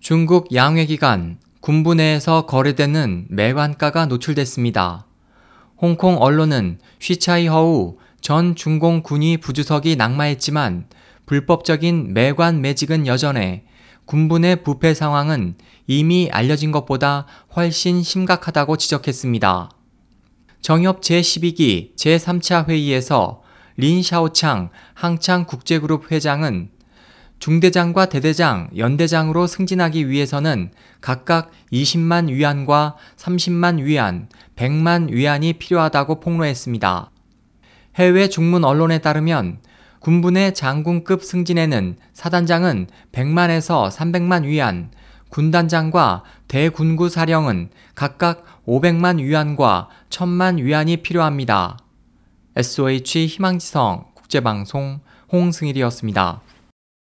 중국 양회 기간 군부 내에서 거래되는 매관가가 노출됐습니다. 홍콩 언론은 쉬차이 허우 전 중공 군위 부주석이 낙마했지만 불법적인 매관 매직은 여전해 군부 내 부패 상황은 이미 알려진 것보다 훨씬 심각하다고 지적했습니다. 정협 제12기 제3차 회의에서 린 샤오창 항창 국제그룹 회장은 중대장과 대대장, 연대장으로 승진하기 위해서는 각각 20만 위안과 30만 위안, 100만 위안이 필요하다고 폭로했습니다. 해외 중문 언론에 따르면 군부의 장군급 승진에는 사단장은 100만에서 300만 위안, 군단장과 대군구 사령은 각각 500만 위안과 1000만 위안이 필요합니다. SOH 희망지성 국제방송 홍승일이었습니다.